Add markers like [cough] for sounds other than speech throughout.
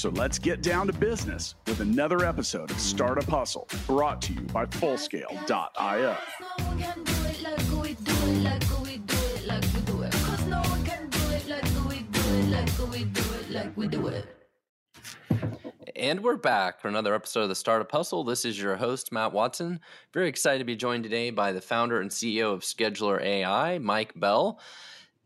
So let's get down to business with another episode of Startup Hustle brought to you by Fullscale.io. And we're back for another episode of the Startup Hustle. This is your host, Matt Watson. Very excited to be joined today by the founder and CEO of Scheduler AI, Mike Bell.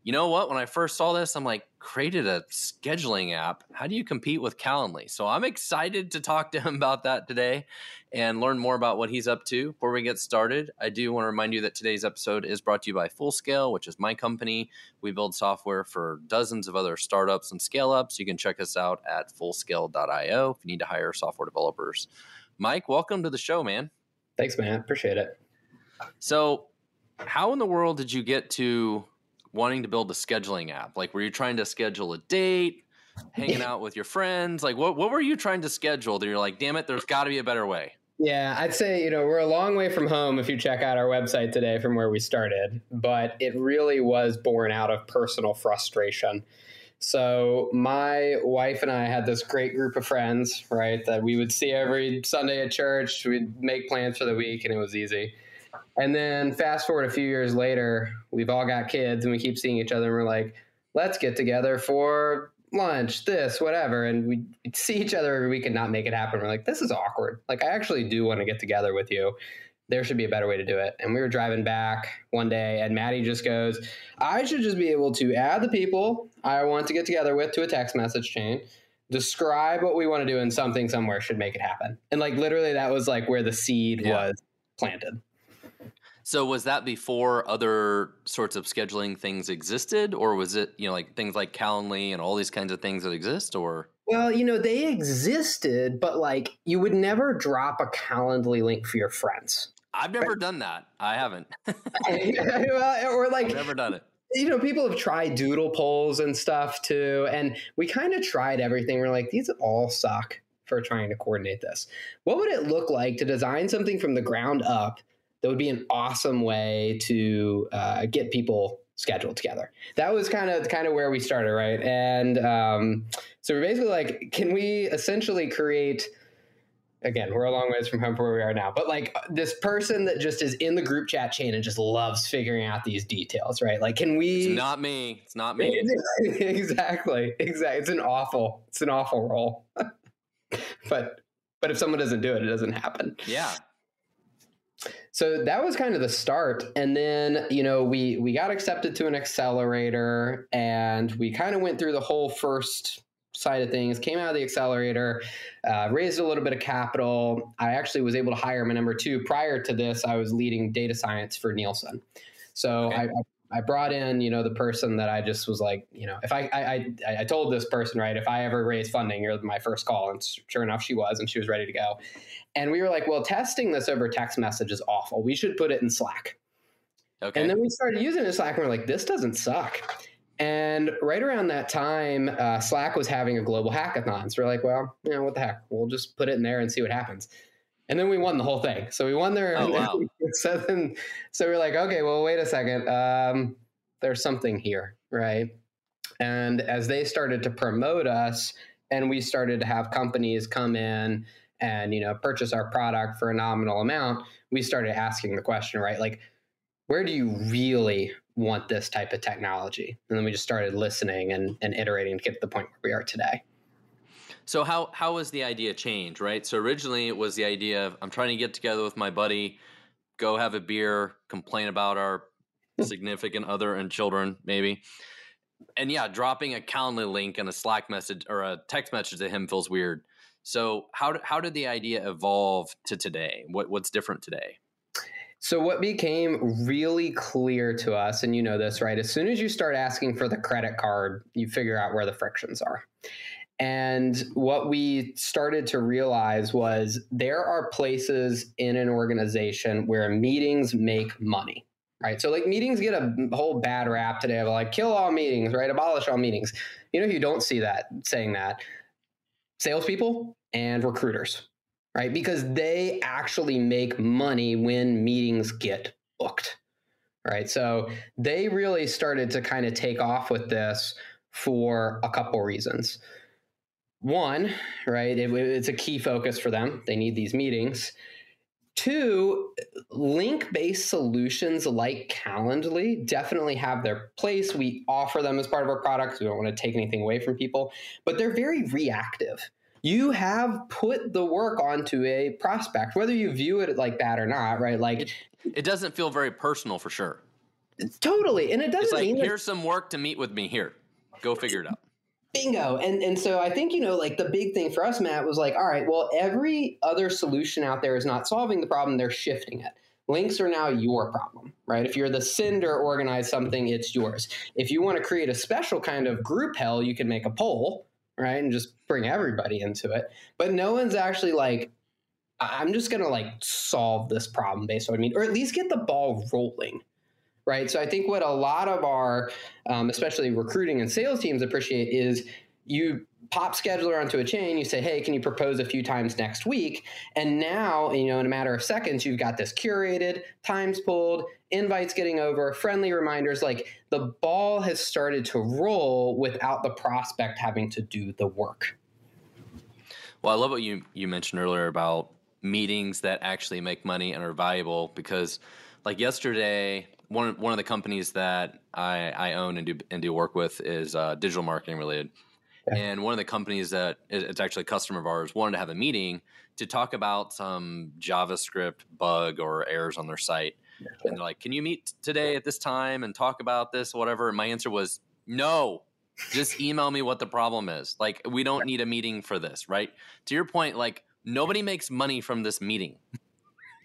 You know what? When I first saw this, I'm like, created a scheduling app. How do you compete with Calendly? So I'm excited to talk to [laughs] him about that today and learn more about what he's up to. Before we get started, I do want to remind you that today's episode is brought to you by Fullscale, which is my company. We build software for dozens of other startups and scale ups. You can check us out at fullscale.io if you need to hire software developers. Mike, welcome to the show, man. Thanks, man. Appreciate it. So, how in the world did you get to wanting to build a scheduling app? Like, were you trying to schedule a date, hanging [laughs] out with your friends? Like, what what were you trying to schedule that you're like, damn it, there's got to be a better way? Yeah, I'd say, you know, we're a long way from home if you check out our website today from where we started, but it really was born out of personal frustration. So, my wife and I had this great group of friends, right, that we would see every Sunday at church. We'd make plans for the week, and it was easy. And then fast forward a few years later, we've all got kids and we keep seeing each other and we're like, let's get together for lunch, this, whatever. And we see each other every week and not make it happen. We're like, this is awkward. Like, I actually do want to get together with you. There should be a better way to do it. And we were driving back one day, and Maddie just goes, I should just be able to add the people I want to get together with to a text message chain, describe what we want to do, and something somewhere should make it happen. And like, literally, that was like where the seed yeah. was planted. So was that before other sorts of scheduling things existed, or was it you know like things like Calendly and all these kinds of things that exist, or? Well, you know they existed, but like you would never drop a Calendly link for your friends. I've never right? done that. I haven't. [laughs] or like I've never done it you know, people have tried doodle polls and stuff too. And we kind of tried everything. We're like, these all suck for trying to coordinate this. What would it look like to design something from the ground up that would be an awesome way to uh, get people scheduled together. That was kind of kind of where we started, right? And um, so we're basically like, can we essentially create? Again, we're a long ways from home from where we are now, but like this person that just is in the group chat chain and just loves figuring out these details, right? Like, can we? It's not me. It's not me. [laughs] exactly. Exactly. It's an awful. It's an awful role. [laughs] but but if someone doesn't do it, it doesn't happen. Yeah so that was kind of the start and then you know we we got accepted to an accelerator and we kind of went through the whole first side of things came out of the accelerator uh, raised a little bit of capital i actually was able to hire my number two prior to this i was leading data science for nielsen so okay. I, I brought in, you know, the person that I just was like, you know, if I, I, I, I told this person, right, if I ever raise funding, you're my first call. And sure enough, she was, and she was ready to go. And we were like, well, testing this over text message is awful. We should put it in Slack. Okay. And then we started using it in Slack, and we're like, this doesn't suck. And right around that time, uh, Slack was having a global hackathon. So we're like, well, you know, what the heck? We'll just put it in there and see what happens. And then we won the whole thing. So we won there. Oh, wow. [laughs] so then, so we're like, okay, well, wait a second. Um, there's something here, right? And as they started to promote us, and we started to have companies come in and you know purchase our product for a nominal amount, we started asking the question, right? Like, where do you really want this type of technology? And then we just started listening and, and iterating to get to the point where we are today. So how how was the idea change, right? So originally it was the idea of I'm trying to get together with my buddy, go have a beer, complain about our hmm. significant other and children, maybe. And yeah, dropping a Calendly link and a Slack message or a text message to him feels weird. So how how did the idea evolve to today? What what's different today? So what became really clear to us, and you know this, right? As soon as you start asking for the credit card, you figure out where the frictions are. And what we started to realize was there are places in an organization where meetings make money, right? So, like, meetings get a whole bad rap today of like, kill all meetings, right? Abolish all meetings. You know, you don't see that saying that salespeople and recruiters, right? Because they actually make money when meetings get booked, right? So, they really started to kind of take off with this for a couple reasons one, right? It, it's a key focus for them. They need these meetings. Two, link based solutions like Calendly definitely have their place. We offer them as part of our products. We don't want to take anything away from people, but they're very reactive. You have put the work onto a prospect, whether you view it like that or not, right? Like it, it doesn't feel very personal for sure. Totally. And it doesn't it's like, mean here's some work to meet with me here. Go figure it out. Bingo. And and so I think, you know, like the big thing for us, Matt, was like, all right, well, every other solution out there is not solving the problem, they're shifting it. Links are now your problem, right? If you're the sender organize something, it's yours. If you want to create a special kind of group hell, you can make a poll, right? And just bring everybody into it. But no one's actually like, I'm just gonna like solve this problem based on me, or at least get the ball rolling right? So I think what a lot of our, um, especially recruiting and sales teams appreciate is you pop scheduler onto a chain, you say, hey, can you propose a few times next week? And now, you know, in a matter of seconds, you've got this curated, times pulled, invites getting over, friendly reminders. Like the ball has started to roll without the prospect having to do the work. Well, I love what you, you mentioned earlier about meetings that actually make money and are valuable because like yesterday one one of the companies that I, I own and do and do work with is uh, digital marketing related. Yeah. And one of the companies that it's actually a customer of ours wanted to have a meeting to talk about some JavaScript bug or errors on their site. Yeah. And they're like, "Can you meet today at this time and talk about this, whatever?" And my answer was, "No, just email me what the problem is. Like, we don't need a meeting for this, right?" To your point, like nobody makes money from this meeting.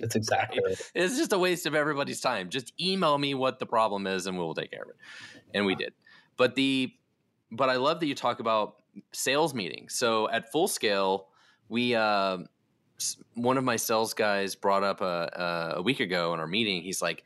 That's exactly right. [laughs] It's just a waste of everybody's time. Just email me what the problem is and we'll take care of it. And we did. But the but I love that you talk about sales meetings. So at full scale, we uh, one of my sales guys brought up a, a week ago in our meeting. He's like,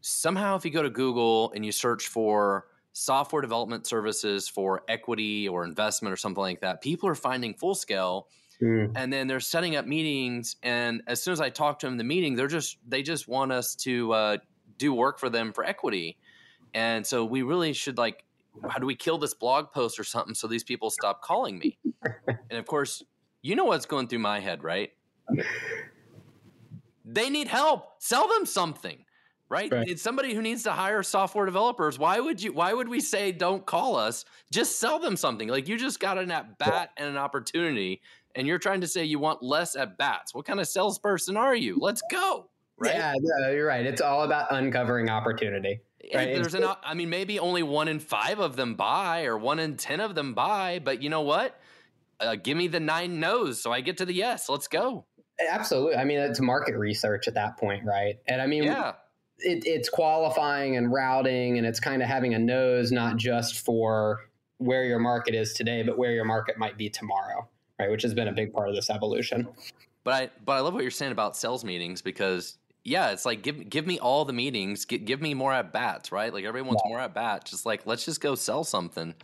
somehow if you go to Google and you search for software development services for equity or investment or something like that, people are finding full scale Mm. And then they're setting up meetings, and as soon as I talk to them in the meeting, they're just they just want us to uh, do work for them for equity, and so we really should like, how do we kill this blog post or something so these people stop calling me? [laughs] and of course, you know what's going through my head, right? [laughs] They need help. Sell them something right? right? It's somebody who needs to hire software developers. Why would you? Why would we say don't call us? Just sell them something. Like you just got an at bat and an opportunity and you're trying to say you want less at bats. What kind of salesperson are you? Let's go. Right? Yeah, no, you're right. It's all about uncovering opportunity. Right? There's an, I mean, maybe only one in five of them buy, or one in ten of them buy. But you know what? Uh, give me the nine no's, so I get to the yes. Let's go. Absolutely. I mean, it's market research at that point, right? And I mean, yeah. It, it's qualifying and routing, and it's kind of having a nose, not just for where your market is today, but where your market might be tomorrow right? Which has been a big part of this evolution. But I but I love what you're saying about sales meetings because yeah, it's like give give me all the meetings, give, give me more at bats, right? Like everyone's yeah. more at bats. Just like let's just go sell something.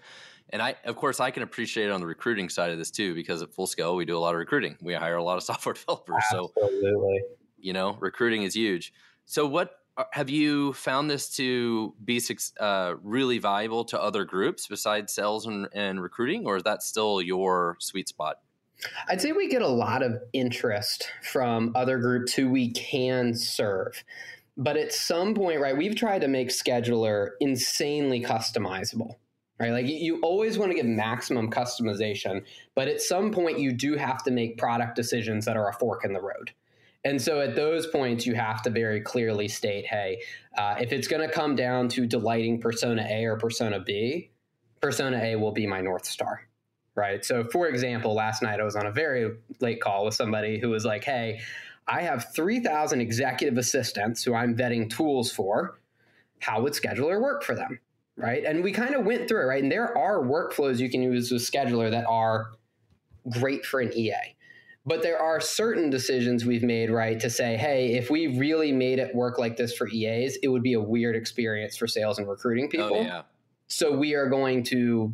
And I, of course, I can appreciate it on the recruiting side of this too, because at full scale we do a lot of recruiting. We hire a lot of [laughs] software developers, Absolutely. so you know, recruiting is huge. So, what uh, have you found this to be uh, really valuable to other groups besides sales and, and recruiting, or is that still your sweet spot? I'd say we get a lot of interest from other groups who we can serve. But at some point, right, we've tried to make scheduler insanely customizable, right? Like you always want to give maximum customization, but at some point, you do have to make product decisions that are a fork in the road. And so at those points, you have to very clearly state hey, uh, if it's going to come down to delighting persona A or persona B, persona A will be my North Star. Right. So, for example, last night I was on a very late call with somebody who was like, hey, I have 3,000 executive assistants who I'm vetting tools for. How would scheduler work for them? right? And we kind of went through it, right? And there are workflows you can use with Scheduler that are great for an EA. But there are certain decisions we've made, right, to say, hey, if we really made it work like this for EAs, it would be a weird experience for sales and recruiting oh, people. Oh, yeah. So we are going to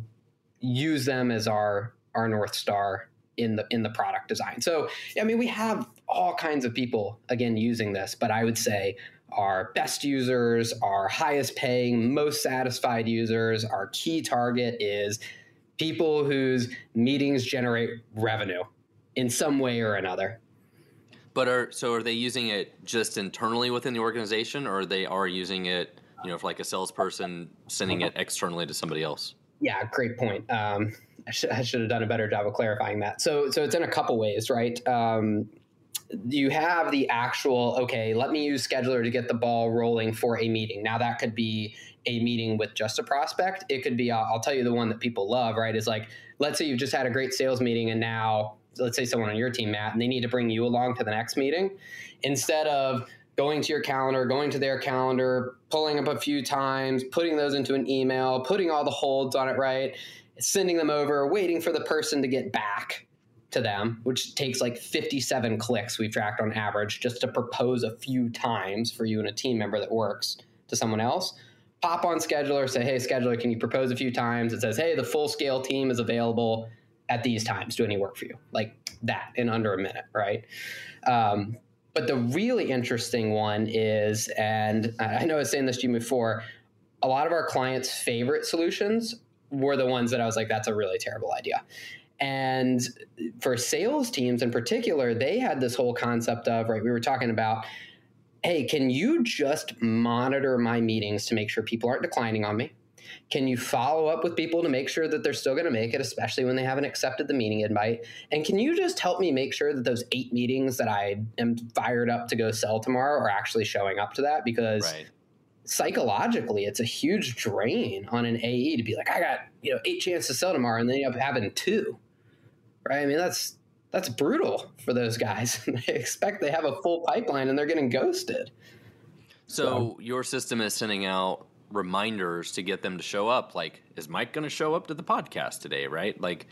use them as our our north star in the in the product design. So I mean, we have all kinds of people again using this, but I would say our best users, our highest paying, most satisfied users, our key target is people whose meetings generate revenue in some way or another. But are so are they using it just internally within the organization, or they are using it, you know, for like a salesperson sending it uh-huh. externally to somebody else? Yeah, great point. Um, I, sh- I, should have done a better job of clarifying that. So, so it's in a couple ways, right? Um, you have the actual okay let me use scheduler to get the ball rolling for a meeting now that could be a meeting with just a prospect it could be i'll tell you the one that people love right is like let's say you've just had a great sales meeting and now let's say someone on your team matt and they need to bring you along to the next meeting instead of going to your calendar going to their calendar pulling up a few times putting those into an email putting all the holds on it right sending them over waiting for the person to get back to them, which takes like 57 clicks we've tracked on average just to propose a few times for you and a team member that works to someone else. Pop on scheduler, say, hey, scheduler, can you propose a few times? It says, hey, the full scale team is available at these times. Do any work for you? Like that in under a minute, right? Um, but the really interesting one is, and I know I was saying this to you before, a lot of our clients' favorite solutions were the ones that I was like, that's a really terrible idea. And for sales teams in particular, they had this whole concept of, right, we were talking about, hey, can you just monitor my meetings to make sure people aren't declining on me? Can you follow up with people to make sure that they're still going to make it, especially when they haven't accepted the meeting invite? And can you just help me make sure that those eight meetings that I am fired up to go sell tomorrow are actually showing up to that? Because right. psychologically, it's a huge drain on an AE to be like, I got you know eight chances to sell tomorrow, and then you end up having two right? I mean, that's that's brutal for those guys. [laughs] they expect they have a full pipeline and they're getting ghosted. So, so your system is sending out reminders to get them to show up. Like, is Mike going to show up to the podcast today? Right? Like,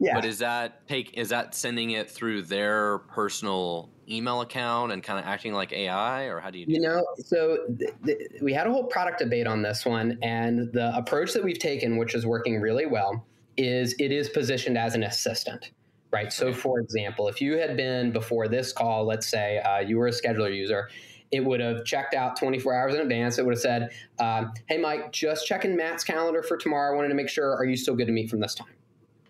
yeah. But is that take is that sending it through their personal email account and kind of acting like AI, or how do you? Do you know, so th- th- we had a whole product debate on this one, and the approach that we've taken, which is working really well, is it is positioned as an assistant right? So, for example, if you had been before this call, let's say uh, you were a scheduler user, it would have checked out 24 hours in advance. It would have said, uh, "Hey, Mike, just checking Matt's calendar for tomorrow. I wanted to make sure. Are you still good to meet from this time?"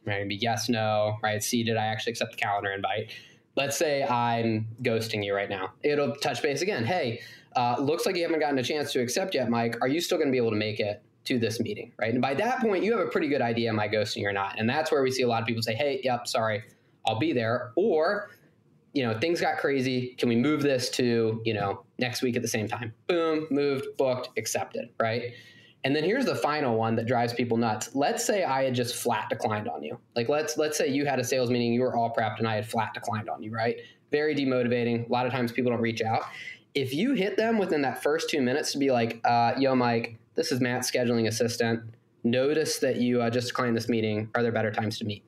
Right? It'd be yes, no. Right? See, did I actually accept the calendar invite? Let's say I'm ghosting you right now. It'll touch base again. Hey, uh, looks like you haven't gotten a chance to accept yet, Mike. Are you still going to be able to make it? to this meeting, right? And by that point, you have a pretty good idea am I ghosting you or not? And that's where we see a lot of people say, hey, yep, sorry, I'll be there. Or, you know, things got crazy. Can we move this to, you know, next week at the same time? Boom, moved, booked, accepted, right? And then here's the final one that drives people nuts. Let's say I had just flat declined on you. Like let's let's say you had a sales meeting, you were all prepped, and I had flat declined on you, right? Very demotivating. A lot of times people don't reach out. If you hit them within that first two minutes to be like, uh, "Yo, Mike, this is Matt, scheduling assistant. Notice that you uh, just declined this meeting. Are there better times to meet?"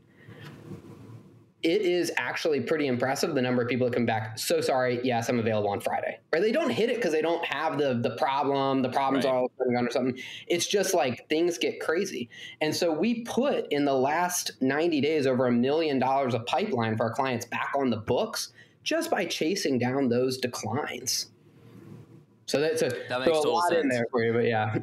It is actually pretty impressive the number of people that come back. So sorry, yes, I'm available on Friday. Or they don't hit it because they don't have the the problem. The problems right. are all going on or something. It's just like things get crazy. And so we put in the last 90 days over a million dollars of pipeline for our clients back on the books just by chasing down those declines. So that's a, that makes so a lot sense. in there for you, but yeah.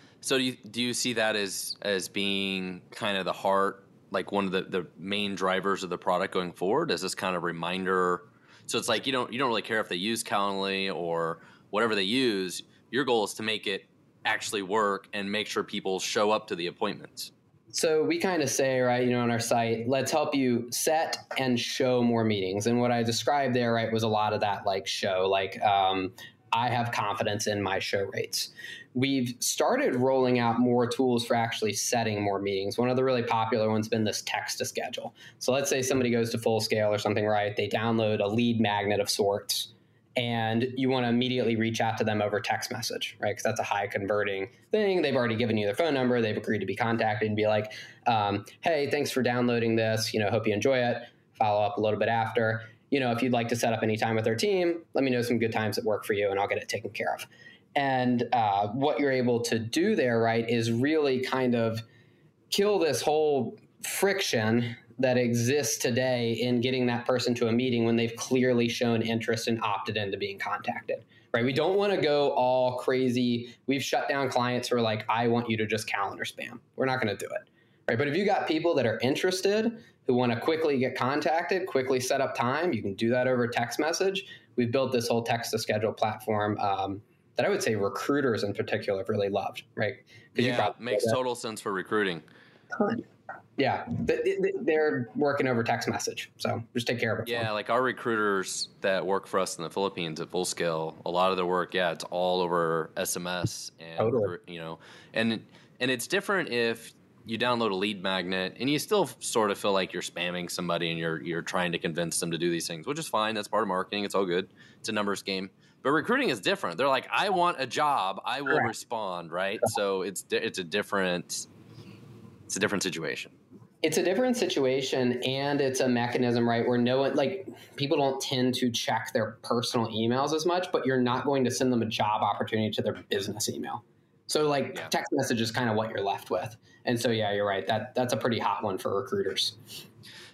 [clears throat] so do you, do you see that as as being kind of the heart like one of the, the main drivers of the product going forward as this kind of reminder. So it's like you don't you don't really care if they use calendly or whatever they use. Your goal is to make it actually work and make sure people show up to the appointments. So we kind of say right you know on our site let's help you set and show more meetings. And what i described there right was a lot of that like show like um, i have confidence in my show rates we've started rolling out more tools for actually setting more meetings. One of the really popular ones has been this text to schedule. So let's say somebody goes to full scale or something, right? They download a lead magnet of sorts and you want to immediately reach out to them over text message, right? Because that's a high converting thing. They've already given you their phone number, they've agreed to be contacted, and be like, um, "Hey, thanks for downloading this. You know, hope you enjoy it." Follow up a little bit after. You know, if you'd like to set up any time with our team, let me know some good times that work for you, and I'll get it taken care of. And uh, what you're able to do there, right, is really kind of kill this whole friction that exists today in getting that person to a meeting when they've clearly shown interest and opted into being contacted right? We don't want to go all crazy. We've shut down clients who are like i want you to just calendar spam. We're not going to do it right? But if you got people that are interested who want to quickly get contacted quickly set up time you can do that over text message. We've built this whole text to schedule platform um, that i would say recruiters in particular have really loved right yeah makes total sense for recruiting yeah, they're working over text message, so just take care of it. Yeah, like our recruiters that work for us in the Philippines at Full Scale, a lot of their work, yeah, it's all over SMS, and totally. you know, and and it's different if you download a lead magnet and you still sort of feel like you're spamming somebody and you're you're trying to convince them to do these things, which is fine. That's part of marketing. It's all good. It's a numbers game. But recruiting is different. They're like, I want a job. I will Correct. respond. Right. So it's it's a different it's a different situation it's a different situation and it's a mechanism right where no one like people don't tend to check their personal emails as much but you're not going to send them a job opportunity to their business email so like yeah. text message is kind of what you're left with and so yeah you're right that that's a pretty hot one for recruiters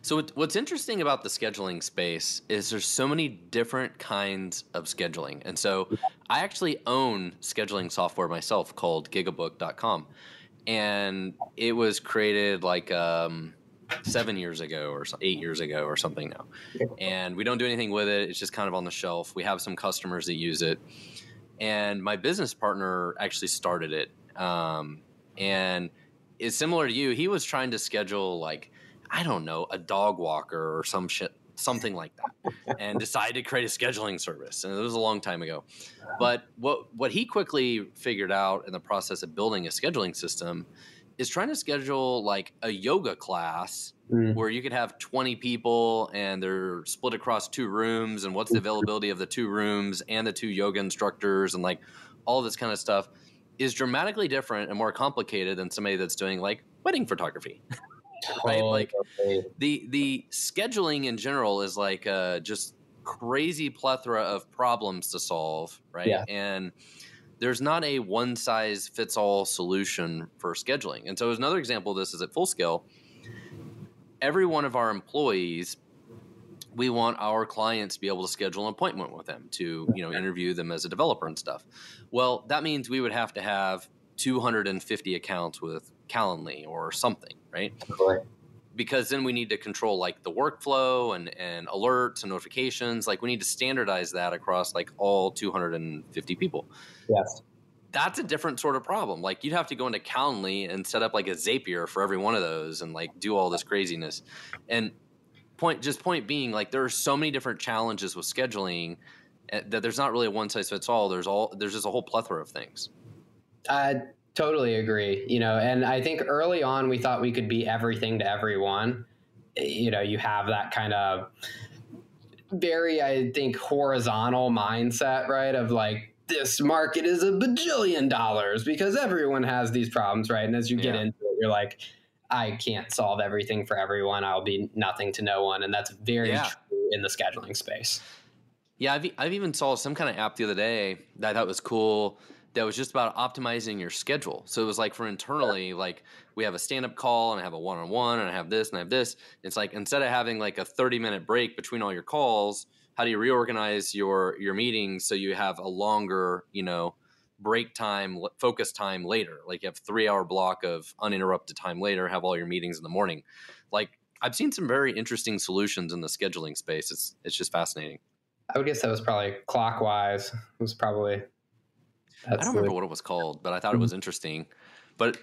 so what's interesting about the scheduling space is there's so many different kinds of scheduling and so i actually own scheduling software myself called gigabook.com and it was created like um, seven years ago or eight years ago or something now. And we don't do anything with it. It's just kind of on the shelf. We have some customers that use it. And my business partner actually started it. Um, and it's similar to you. He was trying to schedule like, I don't know, a dog walker or some shit, something like that, and decided to create a scheduling service. And it was a long time ago. But what what he quickly figured out in the process of building a scheduling system is trying to schedule like a yoga class mm. where you could have 20 people and they're split across two rooms and what's the availability of the two rooms and the two yoga instructors and like all this kind of stuff is dramatically different and more complicated than somebody that's doing like wedding photography right? Like the the scheduling in general is like uh, just crazy plethora of problems to solve, right? Yeah. And there's not a one size fits all solution for scheduling. And so, another example of this is at Full Scale. Every one of our employees, we want our clients to be able to schedule an appointment with them to, you know, interview them as a developer and stuff. Well, that means we would have to have 250 accounts with Calendly or something, right? Because then we need to control like the workflow and, and alerts and notifications. Like we need to standardize that across like all 250 people. Yes. That's a different sort of problem. Like you'd have to go into Calendly and set up like a Zapier for every one of those and like do all this craziness. And point just point being like there are so many different challenges with scheduling eh, that there's not really a one size fits all. There's all there's just a whole plethora of things. Uh, Totally agree. You know, and I think early on we thought we could be everything to everyone. You know, you have that kind of very, I think, horizontal mindset, right? Of like, this market is a bajillion dollars because everyone has these problems, right? And as you get yeah. into it, you're like, I can't solve everything for everyone. I'll be nothing to no one. And that's very yeah. true in the scheduling space. Yeah, I've, I've even saw some kind of app the other day that I thought was cool that was just about optimizing your schedule. So it was like for internally, like we have a stand up call and I have a one on one and I have this and I have this. It's like instead of having like a 30 minute break between all your calls, how do you reorganize your your meetings so you have a longer, you know, break time, focus time later? Like you have three hour block of uninterrupted time later, have all your meetings in the morning. Like I've seen some very interesting solutions in the scheduling space. It's it's just fascinating. I would guess that was probably clockwise. It was probably I don't remember what it was called, but I thought it was mm-hmm. interesting. But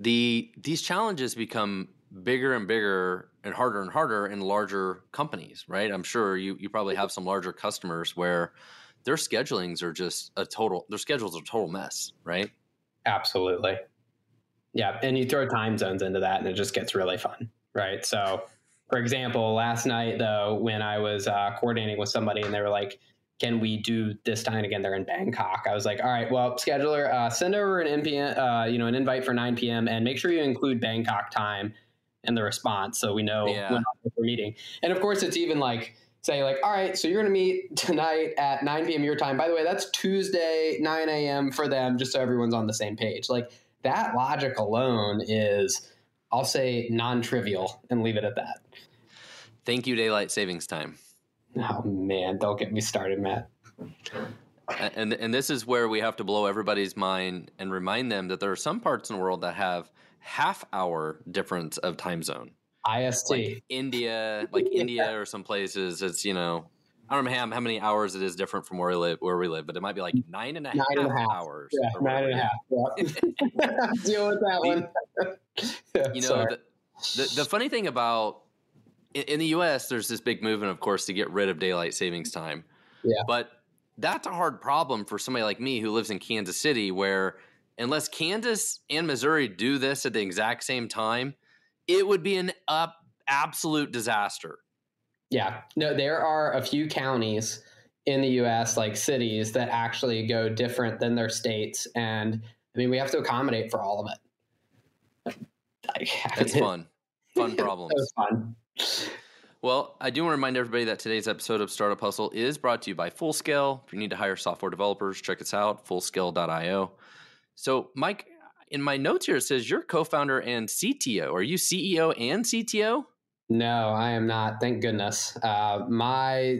the these challenges become bigger and bigger and harder and harder in larger companies, right? I'm sure you you probably have some larger customers where their schedulings are just a total their schedules are a total mess, right? Absolutely. Yeah, and you throw time zones into that and it just gets really fun, right? So, for example, last night though when I was uh, coordinating with somebody and they were like, can we do this time again? They're in Bangkok. I was like, all right, well, scheduler, uh, send over an NPM, uh, you know, an invite for 9 p.m. and make sure you include Bangkok time in the response so we know Yeah. when we're meeting. And of course, it's even like say like, all right, so you're going to meet [laughs] tonight at 9 p.m. your time. By the way, that's Tuesday 9 a.m. for them, just so everyone's on the same page. Like that logic alone is, I'll say, non-trivial and leave it at that. Thank you, daylight savings time. Oh man, don't get me started, Matt. And and this is where we have to blow everybody's mind and remind them that there are some parts in the world that have half hour difference of time zone. IST. Like India, like [laughs] Yeah. India or some places, it's you know, I don't know how, how many hours it is different from where we live, where we live, but it might be like nine and a half Nine and a half. hours. yeah, nine and a half. Yeah. [laughs] [laughs] Deal with that one. You know, the, the the funny thing about in, in the U.S., there's this big movement, of course, to get rid of daylight savings time. Yeah. But that's a hard problem for somebody like me who lives in Kansas City, where unless Kansas and Missouri do this at the exact same time, it would be an up absolute disaster. Yeah. No, there are a few counties in the US, like cities, that actually go different than their states. And I mean, we have to accommodate for all of it. [laughs] I- That's fun. Fun It's [laughs] so problems. fun. Well, I do want to remind everybody that today's episode of Startup Hustle is brought to you by Fullscale. If you need to hire software developers, check us out, fullscale.io. So, Mike, in my notes here, it says you're co founder and CTO. Are you CEO and CTO? No, I am not. Thank goodness. Uh, my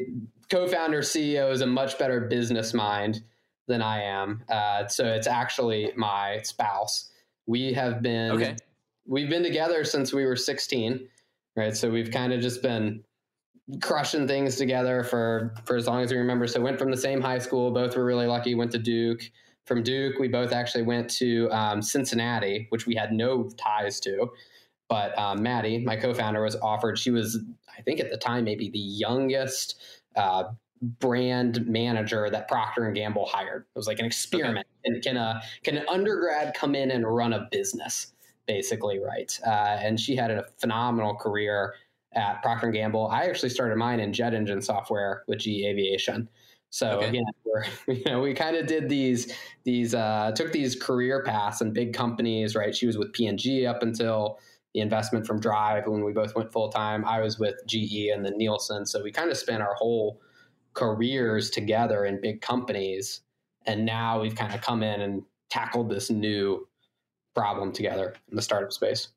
co-founder CEO is a much better business mind than I am. Uh, so it's actually my spouse. We have been Okay. we've been together since we were 16, right? So we've kind of just been crushing things together for for as long as we remember. So went from the same high school. Both were really lucky. Went to Duke. From Duke, we both actually went to um, Cincinnati, which we had no ties to. But um, Maddie, my co-founder, was offered. She was, I think, at the time, maybe the youngest uh, brand manager that Procter and Gamble hired. It was like an experiment. And can a can an undergrad come in and run a business? Basically, right? Uh, and she had a phenomenal career at Procter and Gamble. I actually started mine in jet engine software with GE Aviation. So Okay. again, we're, [laughs] you know, we kind of did these these uh, took these career paths in big companies, right? She was with P&G up until the investment from Drive when we both went full time. I was with GE and then Nielsen, so we kind of spent our whole careers together in big companies, and now we've kind of come in and tackled this new problem together in the startup space.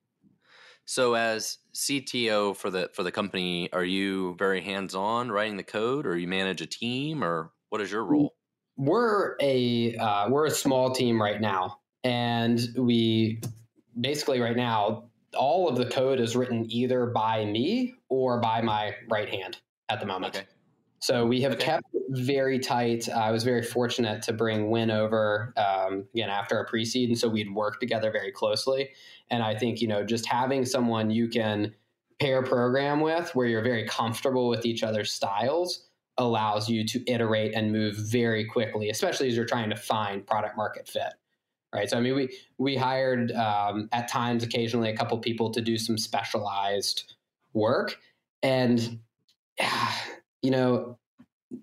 So, as CTO for the for the company, are you very hands on writing the code, or you manage a team, or what is your role? we're a uh, we're a small team right now, and we basically right now all of the code is written either by me or by my right hand at the moment. Okay. So we have Okay. kept very tight. I was very fortunate to bring Win over um, again after a pre-seed, and so we'd work together very closely. And I think you know just having someone you can pair program with, where you're very comfortable with each other's styles, allows you to iterate and move very quickly, especially as you're trying to find product market fit. Right. So I mean, we we hired um, at times, occasionally, a couple people to do some specialized work, and [sighs] you know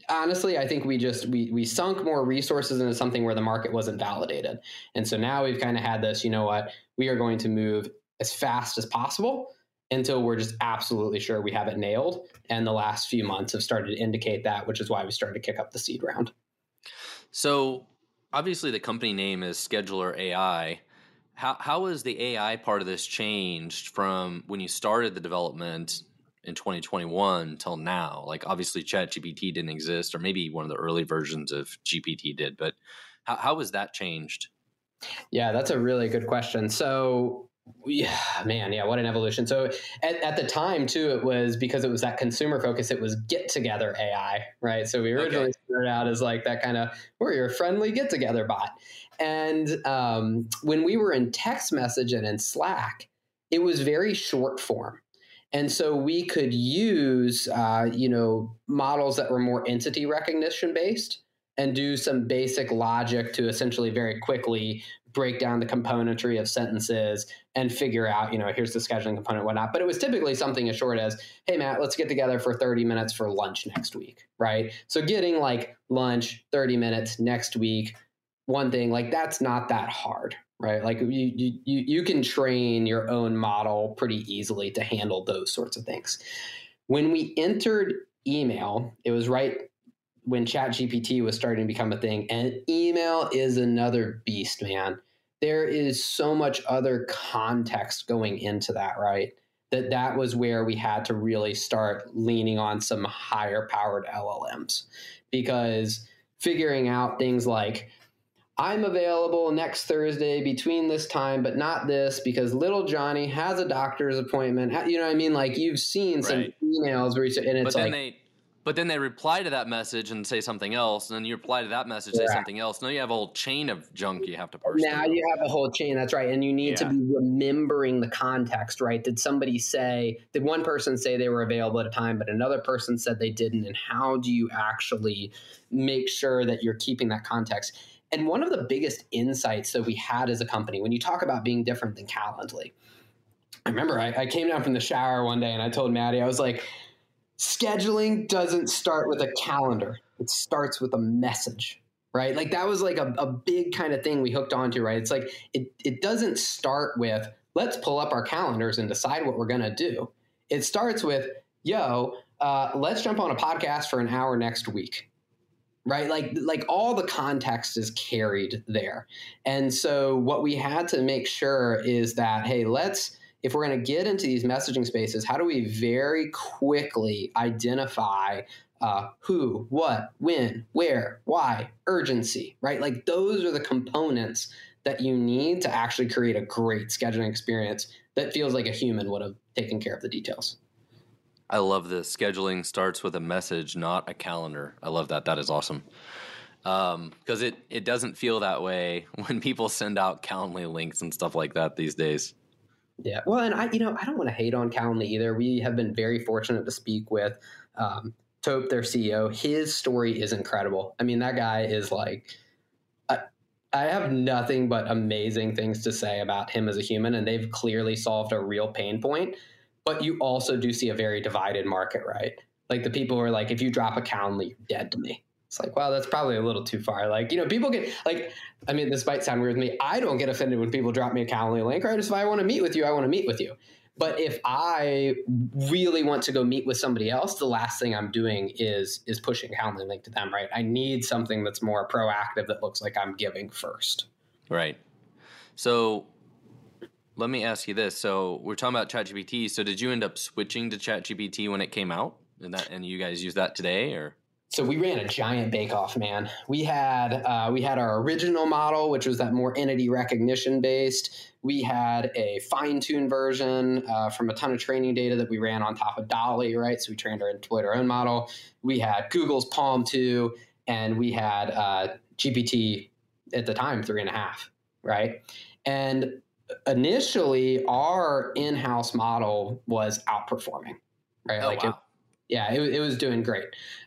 honestly i think we just we we sunk more resources into something where the market wasn't validated. And so now we've kind of had this you know what we are going to move as fast as possible until we're just absolutely sure we have it nailed. And the last few months have started to indicate that which is why we started to kick up the seed round. So, obviously, the company name is Scheduler AI. How how has the AI part of this changed from when you started the development in 2021 till now? Like, obviously, ChatGPT didn't exist, or maybe one of the early versions of GPT did, but how how has that changed? Yeah, that's a really good question. So, yeah, man, yeah, what an evolution. So, at, at the time, too, it was because it was that consumer focus, it was get together AI, right? So, we originally Okay. started out as like that kind of, we're your friendly get together bot. And um, when we were in text message and in Slack, it was very short form. And so we could use, uh, you know, models that were more entity recognition based and do some basic logic to essentially very quickly break down the componentry of sentences and figure out, you know, here's the scheduling component, whatnot. But it was typically something as short as, hey, Matt, let's get together for 30 minutes for lunch next week, right? So getting like lunch, 30 minutes next week, one thing, like that's not that hard, right? Like you, you, you can train your own model pretty easily to handle those sorts of things. When we entered email, it was right when ChatGPT was starting to become a thing, and email is another beast, man there is so much other context going into that, right? That that was where we had to really start leaning on some higher powered LLMs because figuring out things like I'm available next Thursday between this time, but not this because little Johnny has a doctor's appointment. You know what I mean? Like you've seen some right. emails where you, and it's like, they, but then they reply to that message and say something else, and then you reply to that message, and say something else. Now you have a whole chain of junk you have to parse. Now through. you have a whole chain. That's right, and you need yeah. to be remembering the context. Right? Did somebody say? Did one person say they were available at a time, but another person said they didn't? And how do you actually make sure that you're keeping that context? And one of the biggest insights that we had as a company, when you talk about being different than Calendly, I remember I, I came down from the shower one day and I told Maddie, I was like scheduling doesn't start with a calendar. It starts with a message right? Like that was like a, a big kind of thing we hooked onto right? It's like it, it doesn't start with let's pull up our calendars and decide what we're to do. It starts with yo uh, let's jump on a podcast for an hour next week right like like all the context is carried there and so what we had to make sure is that hey let's if we're going to get into these messaging spaces, how do we very quickly identify uh, who, what, when, where, why, urgency, right? Like those are the components that you need to actually create a great scheduling experience that feels like a human would have taken care of the details. I love this. Scheduling starts with a message, not a calendar. I love that. That is awesome. Because um, it, it doesn't feel that way [laughs] when people send out Calendly links and stuff like that these days. Yeah. Well, and I, you know, I don't want to hate on Calendly either. We have been very fortunate to speak with um, Tope, their CEO. His story is incredible. I mean, that guy is like, I, I have nothing but amazing things to say about him as a human, and they've clearly solved a real pain point. But you also do see a very divided market, right? Like the people who are like, if you drop a Calendly, you're dead to me. It's like, wow, that's probably a little too far. Like, you know, people get like, I mean, this might sound weird to me. I don't get offended when people drop me a Calendly link, right? If I want to meet with you, I want to meet with you. But if I really want to go meet with somebody else, the last thing I'm doing is is pushing a Calendly link to them, right? I need something that's more proactive that looks like I'm giving first. Right. So let me ask you this. So we're talking about ChatGPT. So did you end up switching to ChatGPT when it came out? And that and you guys use that today or so we ran a giant bake off man we had uh, we had our original model which was that more entity recognition based we had a fine-tuned version uh, from a ton of training data that we ran on top of Dolly right so we trained our deployed our own model we had google's palm 2 and we had uh, gpt at the time three and a half right and initially our in-house model was outperforming right oh, like wow. it, yeah, it, it was doing great.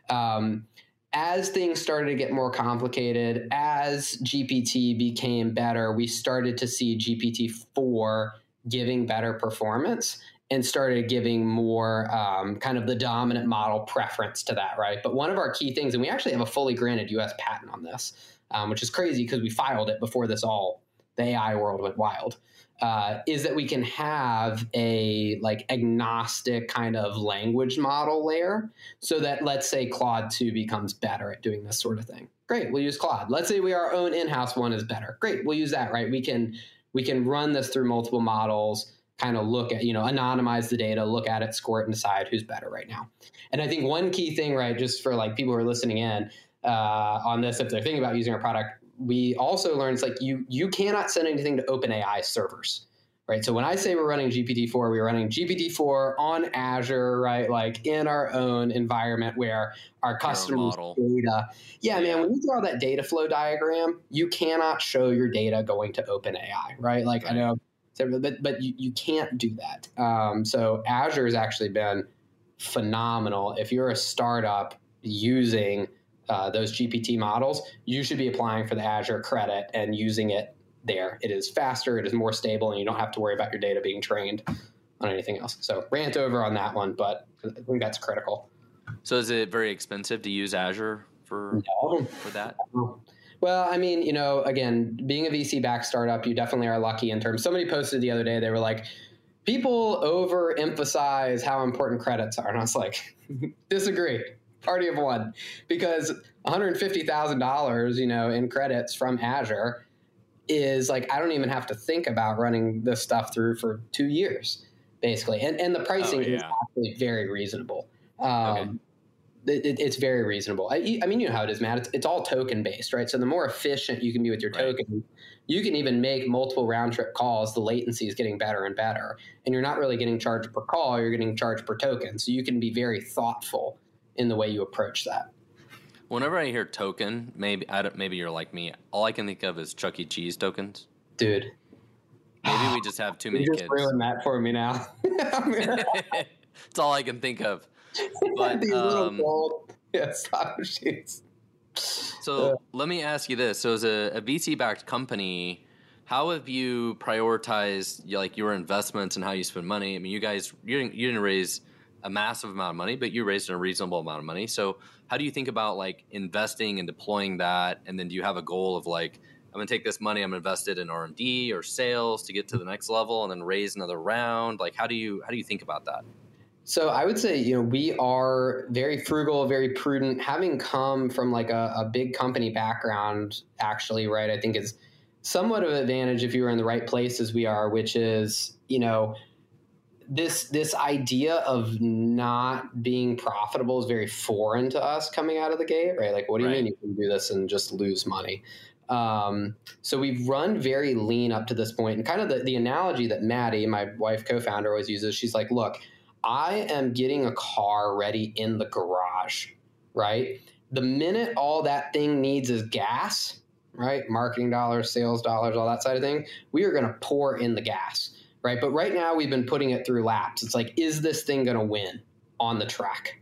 Um, as things started to get more complicated, as GPT became better, we started to see GPT 4 giving better performance and started giving more um, kind of the dominant model preference to that, right? But one of our key things, and we actually have a fully granted US patent on this, um, which is crazy because we filed it before this all, the AI world went wild uh, is that we can have a like agnostic kind of language model layer so that let's say Claude 2 becomes better at doing this sort of thing. Great, we'll use Claude. Let's say we our own in-house one is better. Great, we'll use that, right? We can we can run this through multiple models, kind of look at, you know, anonymize the data, look at it, score it, and decide who's better right now. And I think one key thing, right, just for like people who are listening in uh, on this, if they're thinking about using our product, we also learned it's like you you cannot send anything to OpenAI servers. Right. So when I say we're running GPT-4, we're running GPT-4 on Azure, right? Like in our own environment where our customers' data. Yeah, man, when you draw that data flow diagram, you cannot show your data going to OpenAI, right? Like right. I know, but but you, you can't do that. Um, so Azure has actually been phenomenal. If you're a startup using uh, those GPT models, you should be applying for the Azure credit and using it there. It is faster, it is more stable, and you don't have to worry about your data being trained on anything else. So rant over on that one, but I think that's critical. So is it very expensive to use Azure for No. for that? Well, I mean, you know, again, being a VC backed startup, you definitely are lucky in terms. Somebody posted the other day, they were like, people overemphasize how important credits are. And I was like, [laughs] disagree. Party of one. Because $150,000, you know, in credits from Azure is like, I don't even have to think about running this stuff through for two years, basically. And, and the pricing is yeah. actually very reasonable. Um, Okay. it, it- it's very reasonable. I, I mean, you know how it is, Matt. It's, it's all token based, right? So the more efficient you can be with your Right. token, you can even make multiple round trip calls. The latency is getting better and better, and you're not really getting charged per call. You're getting charged per token. So you can be very thoughtful in the way you approach that. Whenever I hear token, maybe I don't, maybe you're like me. All I can think of is Chuck E. Cheese tokens. Dude, Maybe we just have too [sighs] many you just kids. ruined that for me now. [laughs] That's all I can think of. But [laughs] These little um, gold yeah, slot machines. [laughs] So let me ask you this: so as a, a VC-backed company, how have you prioritized like your investments and how you spend money? I mean, you guys you didn't, you didn't raise a massive amount of money, but you raised a reasonable amount of money. So how do you think about like investing and deploying that? And then do you have a goal of like I'm going to take this money, I'm going to invest it in R and D or sales to get to the next level, and then raise another round? Like how do you how do you think about that? So I would say, you know, we are very frugal, very prudent. Having come from like a, a big company background, actually, right? I think is somewhat of an advantage if you were in the right place as we are, which is, you know, this this idea of not being profitable is very foreign to us coming out of the gate, right? Like, what do you Right. mean you can do this and just lose money? Um, so we've run very lean up to this point, and kind of the, the analogy that Maddie, my wife co-founder, always uses. She's like, "Look, I am getting a car ready in the garage, right? The minute all that thing needs is gas, right? Marketing dollars, sales dollars, all that side of thing, we are going to pour in the gas, right? But right now we've been putting it through laps. It's like, is this thing going to win on the track,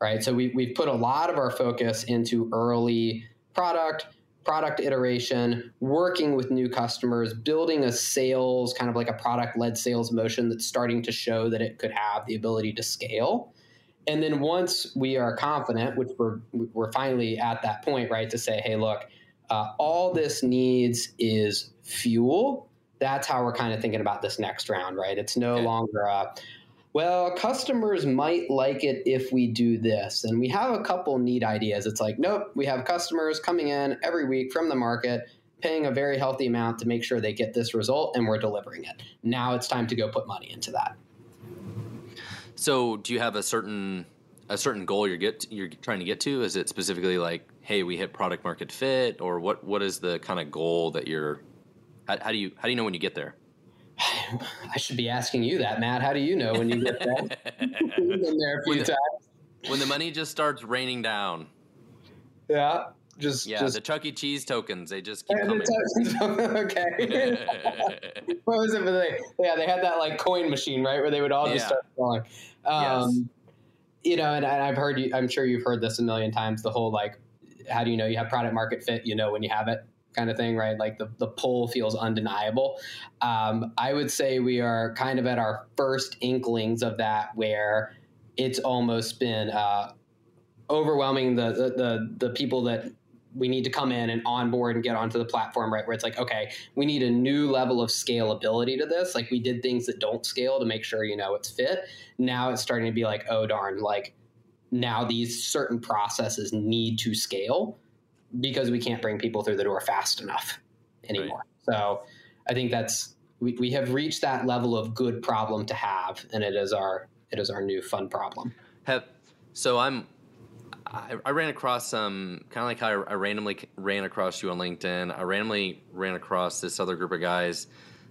right? So we, we've put a lot of our focus into early product, product iteration, working with new customers, building a sales kind of like a product led sales motion that's starting to show that it could have the ability to scale. And then once we are confident, which we're we're finally at that point, right, to say, hey, look, uh, all this needs is fuel. That's how we're kind of thinking about this next round, right? It's no Okay. longer a well, customers might like it if we do this. And we have a couple neat ideas. It's like, nope, we have customers coming in every week from the market, paying a very healthy amount to make sure they get this result, and we're delivering it. Now it's time to go put money into that. So, do you have a certain a certain goal you're get you're trying to get to? Is it specifically like, hey, we hit product market fit, or what? What is the kind of goal that you're? How, how do you how do you know when you get there? [sighs] I should be asking you that, Matt. How do you know when you get there? [laughs] Been there a few When the- times. when the money just starts raining down. Yeah. Just, Yeah, just the Chuck E. Cheese tokens they just keep coming. [laughs] okay. [laughs] what was it? They, yeah, they had that like coin machine, right, where they would all just start falling. Um, You know, and, and I've heard you. I'm sure you've heard this a million times. The whole like, how do you know you have product market fit? You know when you have it, kind of thing, right? Like the the pull feels undeniable. Um, I would say we are kind of at our first inklings of that, where it's almost been uh, overwhelming the, the the the people that we need to come in and onboard and get onto the platform, right? Where it's like, okay, we need a new level of scalability to this. Like we did things that don't scale to make sure, you know, it's fit. Now it's starting to be like, oh darn, like now these certain processes need to scale because we can't bring people through the door fast enough anymore. So I think that's we, we have reached that level of good problem to have, and it is our it is our new fun problem. Have, so I'm. I, I ran across um, some kind of like how I, I randomly ran across you on LinkedIn. I randomly ran across this other group of guys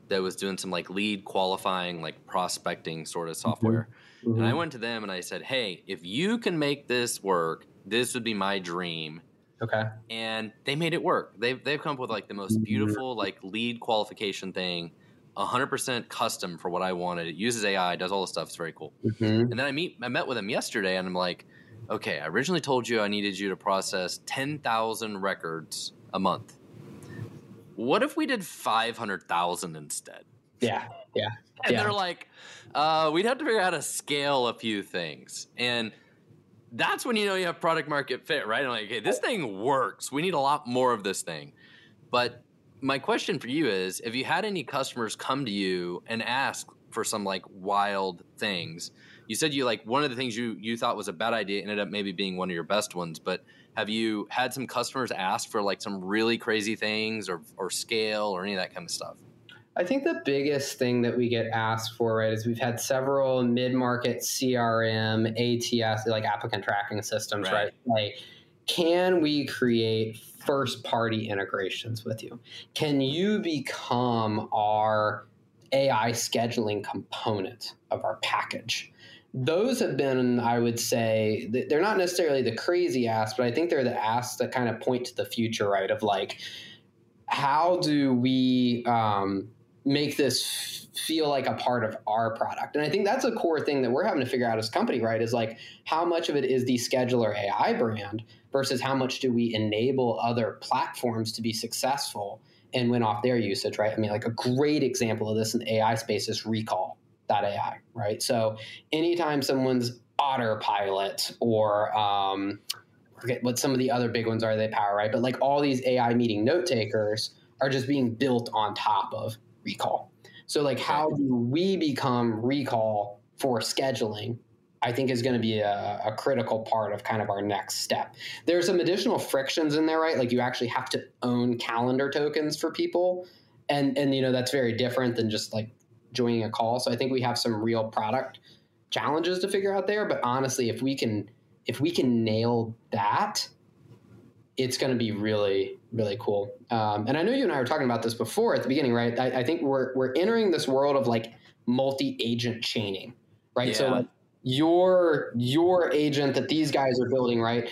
that was doing some like lead qualifying, like prospecting sort of mm-hmm. software. And I mm-hmm. went to them and I said, "Hey, if you can make this work, this would be my dream." Okay. and they made it work. They've they've come up with like the most beautiful like lead qualification thing, hundred percent custom for what I wanted. It uses AI, does all the stuff. It's very cool. Mhm. And then I meet I met with him yesterday, and I'm like, okay, I originally told you I needed you to process 10,000 records a month. What if we did 500,000 instead? Yeah, yeah. And yeah. they're like, uh, we'd have to figure out how to scale a few things. And that's when you know you have product market fit, right? I'm like, hey, this thing works. We need a lot more of this thing. But my question for you is have you had any customers come to you and ask for some like wild things? You said you like one of the things you you thought was a bad idea ended up maybe being one of your best ones, but have you had some customers ask for like some really crazy things or or scale or any of that kind of stuff? I think the biggest thing that we get asked for, right, is we've had several mid-market CRM, ATS, like applicant tracking systems, right? right? Like, can we create first-party integrations with you? Can you become our AI scheduling component of our package? Those have been, I would say, they're not necessarily the crazy asks, but I think they're the asks that kind of point to the future, right? Of like, how do we um, make this feel like a part of our product. And I think that's a core thing that we're having to figure out as a company, right? Is like how much of it is the scheduler AI brand versus how much do we enable other platforms to be successful and win off their usage, right? I mean, like a great example of this in the AI space is recall.ai, right? So anytime someone's autopilot or um, forget what some of the other big ones are they power, right? But like all these AI meeting note takers are just being built on top of recall. So, like, how do we become recall for scheduling? I think is going to be a, a, critical part of kind of our next step. There's some additional frictions in there, right? Like you actually have to own calendar tokens for people, and and you know that's very different than just like joining a call. So I think we have some real product challenges to figure out there. But honestly, if we can if we can nail that, it's going to be really really cool. Um, and I know you and I were talking about this before at the beginning, right? I, I think we're we're entering this world of like multi agent chaining, right? Yeah. So like your your agent that these guys are building, right?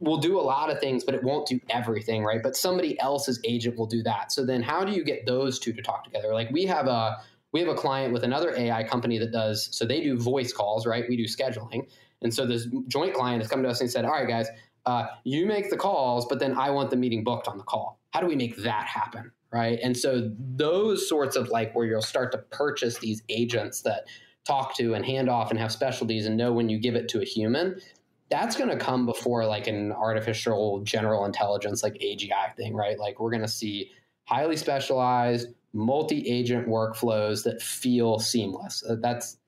will do a lot of things, but it won't do everything, right? But somebody else's agent will do that. So then how do you get those two to talk together? Like we have a we have a client with another AI company that does so they do voice calls, right? We do scheduling. And so this joint client has come to us and said, All right, guys, uh, you make the calls, but then I want the meeting booked on the call. How do we make that happen? Right. And so those sorts of like where you'll start to purchase these agents that talk to and hand off and have specialties and know when you give it to a human, that's going to come before like an artificial general intelligence, like AGI thing, right? Like we're going to see highly specialized, multi agent workflows that feel seamless. Uh, that's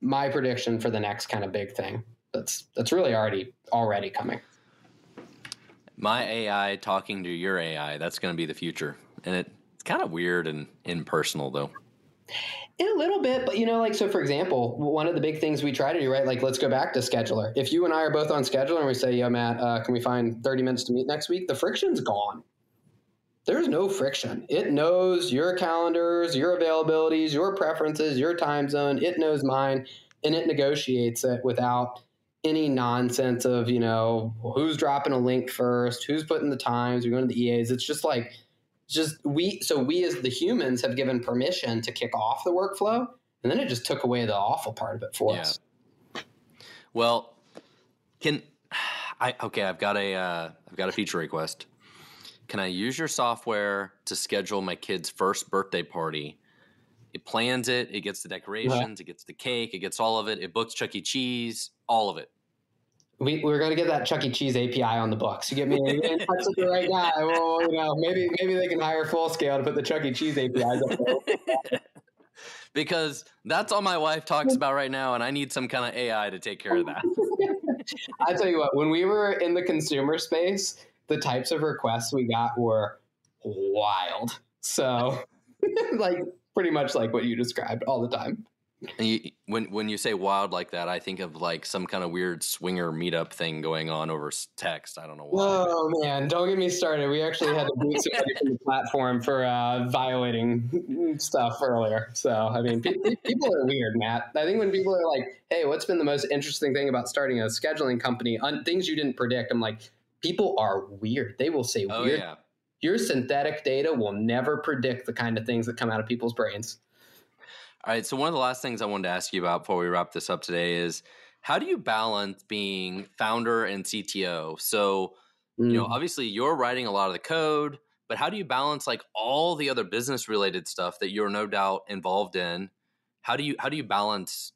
my prediction for the next kind of big thing. That's that's really already already coming my AI talking to your AI, that's going to be the future. And it, it's kind of weird and impersonal, though. A little bit, but you know, like, so for example, one of the big things we try to do, right? Like, let's go back to scheduler. If you and I are both on scheduler and we say, yo, Matt, uh, can we find 30 minutes to meet next week? The friction's gone. There's no friction. It knows your calendars, your availabilities, your preferences, your time zone. It knows mine, and it negotiates it without any nonsense of you know who's dropping a link first, who's putting the times, we're going to the EAs. It's just like just we so we as the humans have given permission to kick off the workflow, and then it just took away the awful part of it for yeah. us. Well, can I? Okay, I've got a uh, I've got a feature request. Can I use your software to schedule my kid's first birthday party? It plans it, it gets the decorations, yeah. it gets the cake, it gets all of it, it books Chuck E. Cheese, all of it. We, we're going to get that Chuck E. Cheese API on the books. You get me in, touch with the right guy. Well, you know, maybe maybe they can hire full scale to put the Chuck E. Cheese APIs up [laughs] because that's all my wife talks about right now, and I need some kind of AI to take care of that. [laughs] I tell you what, when we were in the consumer space, the types of requests we got were wild. So, [laughs] like, pretty much like what you described all the time. And you, when when you say wild like that, I think of like some kind of weird swinger meetup thing going on over text. I don't know why. Oh man, don't get me started. We actually had to boot somebody from the platform for uh, violating stuff earlier. So I mean, pe- people are weird, Matt. I think when people are like, "Hey, what's been the most interesting thing about starting a scheduling company?" on things you didn't predict, I'm like, people are weird. They will say oh, weird. Yeah. Your synthetic data will never predict the kind of things that come out of people's brains. All right. So one of the last things I wanted to ask you about before we wrap this up today is how do you balance being founder and CTO? So, mm. you know, mm. obviously you're writing a lot of the code, but how do you balance like all the other business related stuff that you're no doubt involved in? How do you how do you balance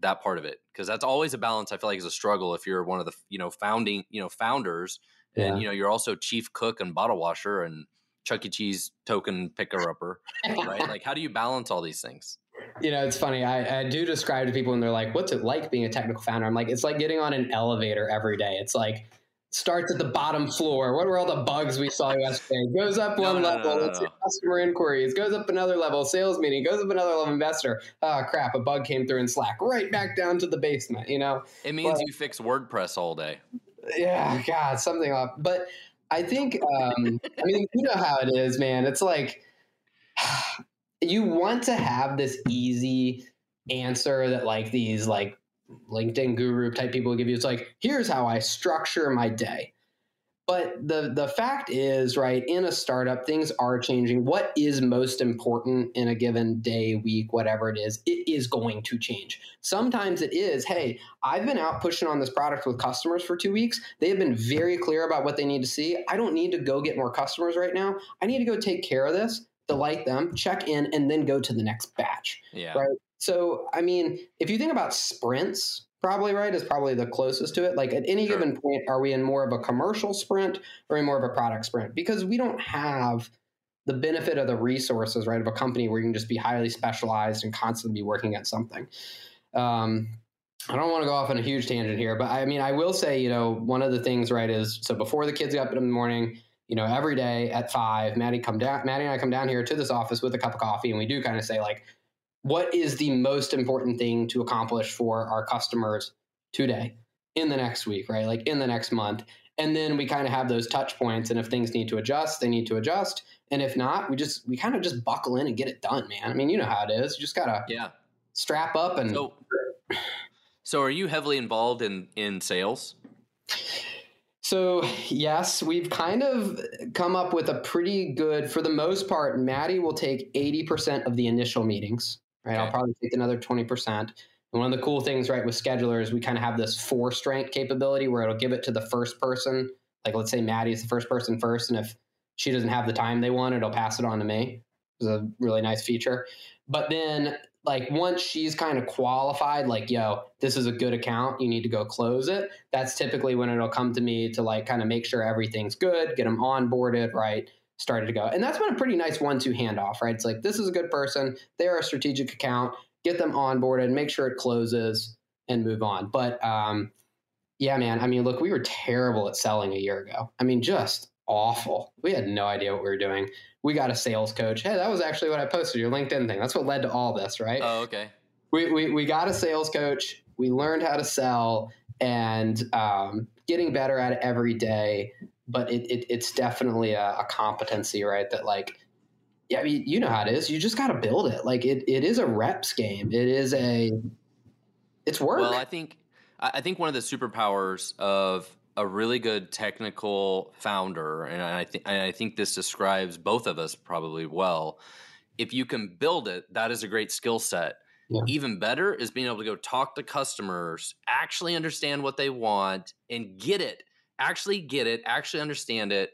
that part of it? Because that's always a balance. I feel like is a struggle if you're one of the you know founding you know founders, and yeah. you know you're also chief cook and bottle washer and Chuck E. Cheese token picker upper, right? [laughs] like, how do you balance all these things? You know, it's funny. I, I do describe to people when they're like, "What's it like being a technical founder?" I'm like, it's like getting on an elevator every day. It's like starts at the bottom floor. What were all the bugs we saw yesterday? Goes up [laughs] one no, level, no, no, it's customer inquiries. Goes up another level, sales meeting. Goes up another level, investor. Oh crap! A bug came through in Slack. Right back down to the basement. You know, it means but, you fix WordPress all day. Yeah, God, something off. But I think, um, I mean, you know how it is, man. It's like [sighs] you want to have this easy answer that like these like LinkedIn guru type people give you. It's like, here's how I structure my day. But the the fact is, right, in a startup, things are changing. What is most important in a given day, week, whatever it is, it is going to change. Sometimes it is, hey, I've been out pushing on this product with customers for two weeks. They have been very clear about what they need to see. I don't need to go get more customers right now. I need to go take care of this, delight them, check in, and then go to the next batch. Yeah. Right. So, I mean, if you think about sprints, probably right is probably the closest to it. Like at any sure. given point are we in more of a commercial sprint or in more of a product sprint? Because we don't have the benefit of the resources right of a company where you can just be highly specialized and constantly be working at something. Um, i don't want to go off on a huge tangent here but i mean i will say you know one of the things right is so before the kids get up in the morning you know every day at five maddie come down maddie and i come down here to this office with a cup of coffee and we do kind of say like what is the most important thing to accomplish for our customers today in the next week right? Like in the next month. And then we kind of have those touch points and if things need to adjust they need to adjust. And if not we just we kind of just buckle in and get it done man. I mean you know how it is. You just gotta yeah. strap up and so, so are you heavily involved in in sales? So yes, we've kind of come up with a pretty good, for the most part, Maddie will take 80% of the initial meetings right? Okay. I'll probably take another 20%. And one of the cool things, right, with scheduler is we kind of have this force strength capability where it'll give it to the first person. Like let's say Maddie is the first person first, and if she doesn't have the time they want, it'll pass it on to me. It's a really nice feature. But then like once she's kind of qualified, like, yo, this is a good account, you need to go close it. That's typically when it'll come to me to like kind of make sure everything's good, get them onboarded, right? Started to go. And that's been a pretty nice one two handoff, right? It's like, this is a good person. They're a strategic account. Get them onboarded, make sure it closes, and move on. But um, yeah, man, I mean, look, we were terrible at selling a year ago. I mean, just awful. We had no idea what we were doing. We got a sales coach. Hey, that was actually what I posted your LinkedIn thing. That's what led to all this, right? Oh, okay. We, we, we got a sales coach. We learned how to sell and um, getting better at it every day but it, it it's definitely a, a, competency, right? That like, yeah, I mean, you know how it is. You just got to build it. Like it, it is a reps game. It is a, it's work. Well, I think, I think one of the superpowers of a really good technical founder, and I think, I think this describes both of us probably well. If you can build it, that is a great skill set. Yeah. Even better is being able to go talk to customers, actually understand what they want, and get it actually get it, actually understand it,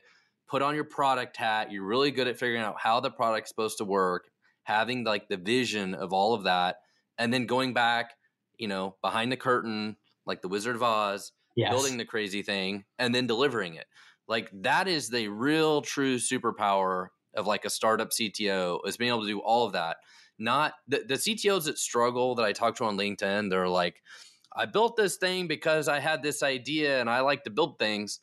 put on your product hat. You're really good at figuring out how the product's supposed to work, having like the vision of all of that, and then going back, you know, behind the curtain, like the Wizard of Oz, yes. building the crazy thing, and then delivering it. Like that is the real true superpower of like a startup CTO is being able to do all of that. Not the, the CTOs that struggle that I talk to on LinkedIn, they're like, I built this thing because I had this idea and I like to build things.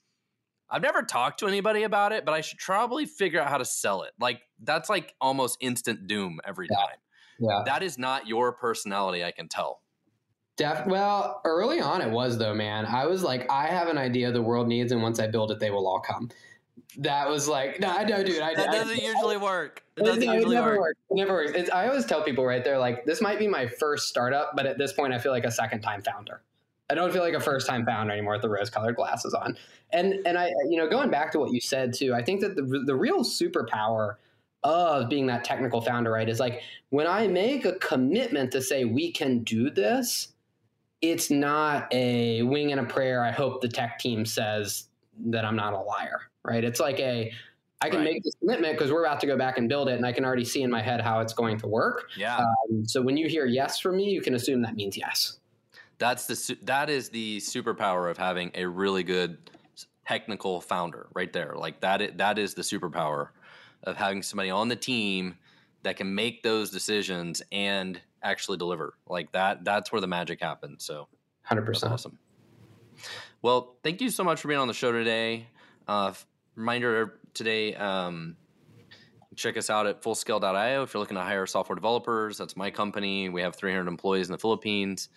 I've never talked to anybody about it, but I should probably figure out how to sell it. Like that's like almost instant doom every yeah. time. Yeah. That is not your personality, I can tell. Def- well, early on it was though, man. I was like, I have an idea the world needs, and once I build it, they will all come that was like, no, I know, dude. I, that doesn't I, usually work. It doesn't usually it never work. works. It never works. It's, I always tell people right there, like, this might be my first startup, but at this point, I feel like a second time founder. I don't feel like a first time founder anymore with the rose colored glasses on. And and I, you know, going back to what you said too, I think that the the real superpower of being that technical founder, right, is like when I make a commitment to say we can do this, it's not a wing and a prayer. I hope the tech team says that I'm not a liar, right? It's like a I can right. make this commitment because we're about to go back and build it, and I can already see in my head how it's going to work. Yeah. Um, so when you hear yes from me, you can assume that means yes. That's the that is the superpower of having a really good technical founder right there. Like that is, that is the superpower of having somebody on the team that can make those decisions and actually deliver. Like that that's where the magic happens. So 100% awesome. Well, thank you so much for being on the show today. Uh, reminder today, um, check us out at fullscale.io if you're looking to hire software developers. That's my company. We have 300 employees in the Philippines.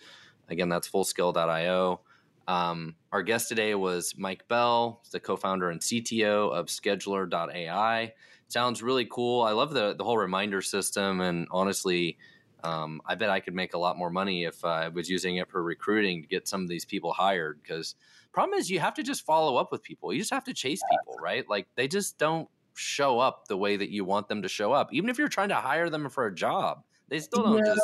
Again, that's fullscale.io. Um, our guest today was Mike Bell, the co-founder and CTO of Scheduler.ai. Sounds really cool. I love the the whole reminder system, and honestly, um, I bet I could make a lot more money if I was using it for recruiting to get some of these people hired. Because problem is, you have to just follow up with people. You just have to chase people, right? Like they just don't show up the way that you want them to show up. Even if you're trying to hire them for a job, they still don't just.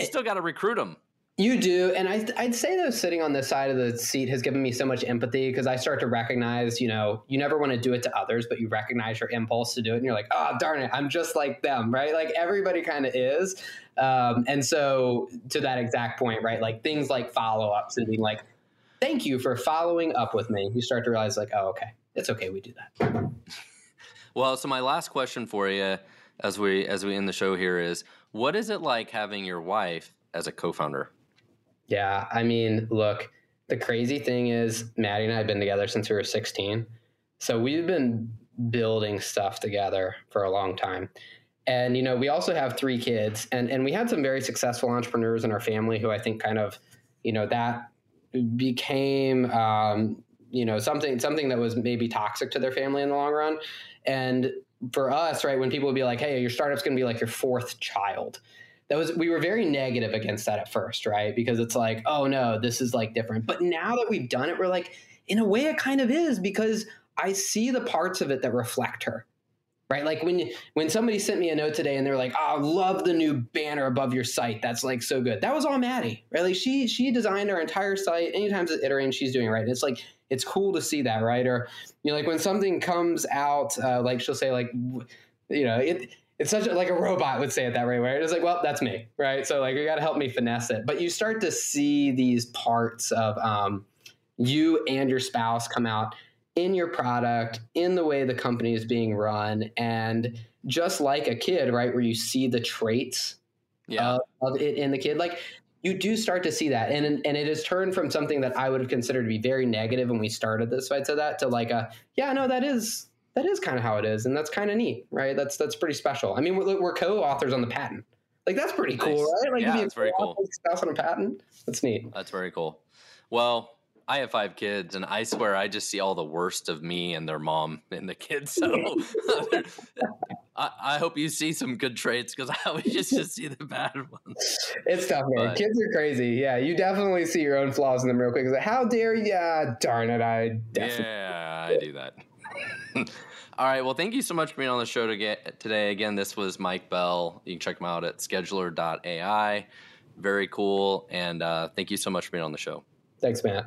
You still got to recruit them. You do, and I, I'd say though, sitting on this side of the seat has given me so much empathy because I start to recognize, you know, you never want to do it to others, but you recognize your impulse to do it, and you're like, oh darn it, I'm just like them, right? Like everybody kind of is, um, and so to that exact point, right? Like things like follow ups and being like, thank you for following up with me. You start to realize, like, oh, okay, it's okay, we do that. [laughs] Well, so my last question for you, as we as we end the show here, is what is it like having your wife as a co-founder? Yeah, I mean, look, the crazy thing is, Maddie and I have been together since we were 16. So we've been building stuff together for a long time. And, you know, we also have three kids, and, and we had some very successful entrepreneurs in our family who I think kind of, you know, that became, um, you know, something something that was maybe toxic to their family in the long run. And for us, right, when people would be like, hey, your startup's going to be like your fourth child that was we were very negative against that at first, right? Because it's like, oh no, this is like different. But now that we've done it, we're like, in a way, it kind of is because I see the parts of it that reflect her. Right, like when when somebody sent me a note today and they're like, "Oh, love the new banner above your site. That's like so good." That was all Maddie, right? Like she she designed our entire site. Anytime it's iterating, she's doing it right. It's like it's cool to see that, right? Or you know, like when something comes out, uh, like she'll say, like, you know, it it's such a, like a robot would say it that way, it's like, well, that's me, right? So like, you got to help me finesse it. But you start to see these parts of um, you and your spouse come out in your product, in the way the company is being run, and just like a kid, right, where you see the traits yeah. of, of it in the kid, like you do start to see that, and and it has turned from something that I would have considered to be very negative when we started this fight to that to like a yeah, no, that is that is kind of how it is, and that's kind of neat, right? That's that's pretty special. I mean, we're, we're co-authors on the patent. Like that's pretty cool, nice. right? Like yeah, that's very cool. On a patent. That's neat. That's very cool. Well, I have five kids, and I swear I just see all the worst of me and their mom and the kids. So [laughs] I, I, hope you see some good traits because I always just, just see the bad [laughs] ones. It's tough, man. But, kids are crazy. Yeah, you definitely see your own flaws in them real quick. It's like, how dare you? Darn it, I definitely. Yeah, I do that. [laughs] All right. Well, thank you so much for being on the show to get, today. Again, this was Mike Bell. You can check him out at scheduler.ai. Very cool. And uh, thank you so much for being on the show. Thanks, Matt.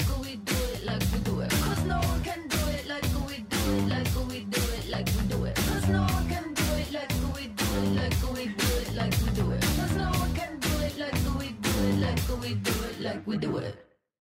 Like we do mm-hmm. it.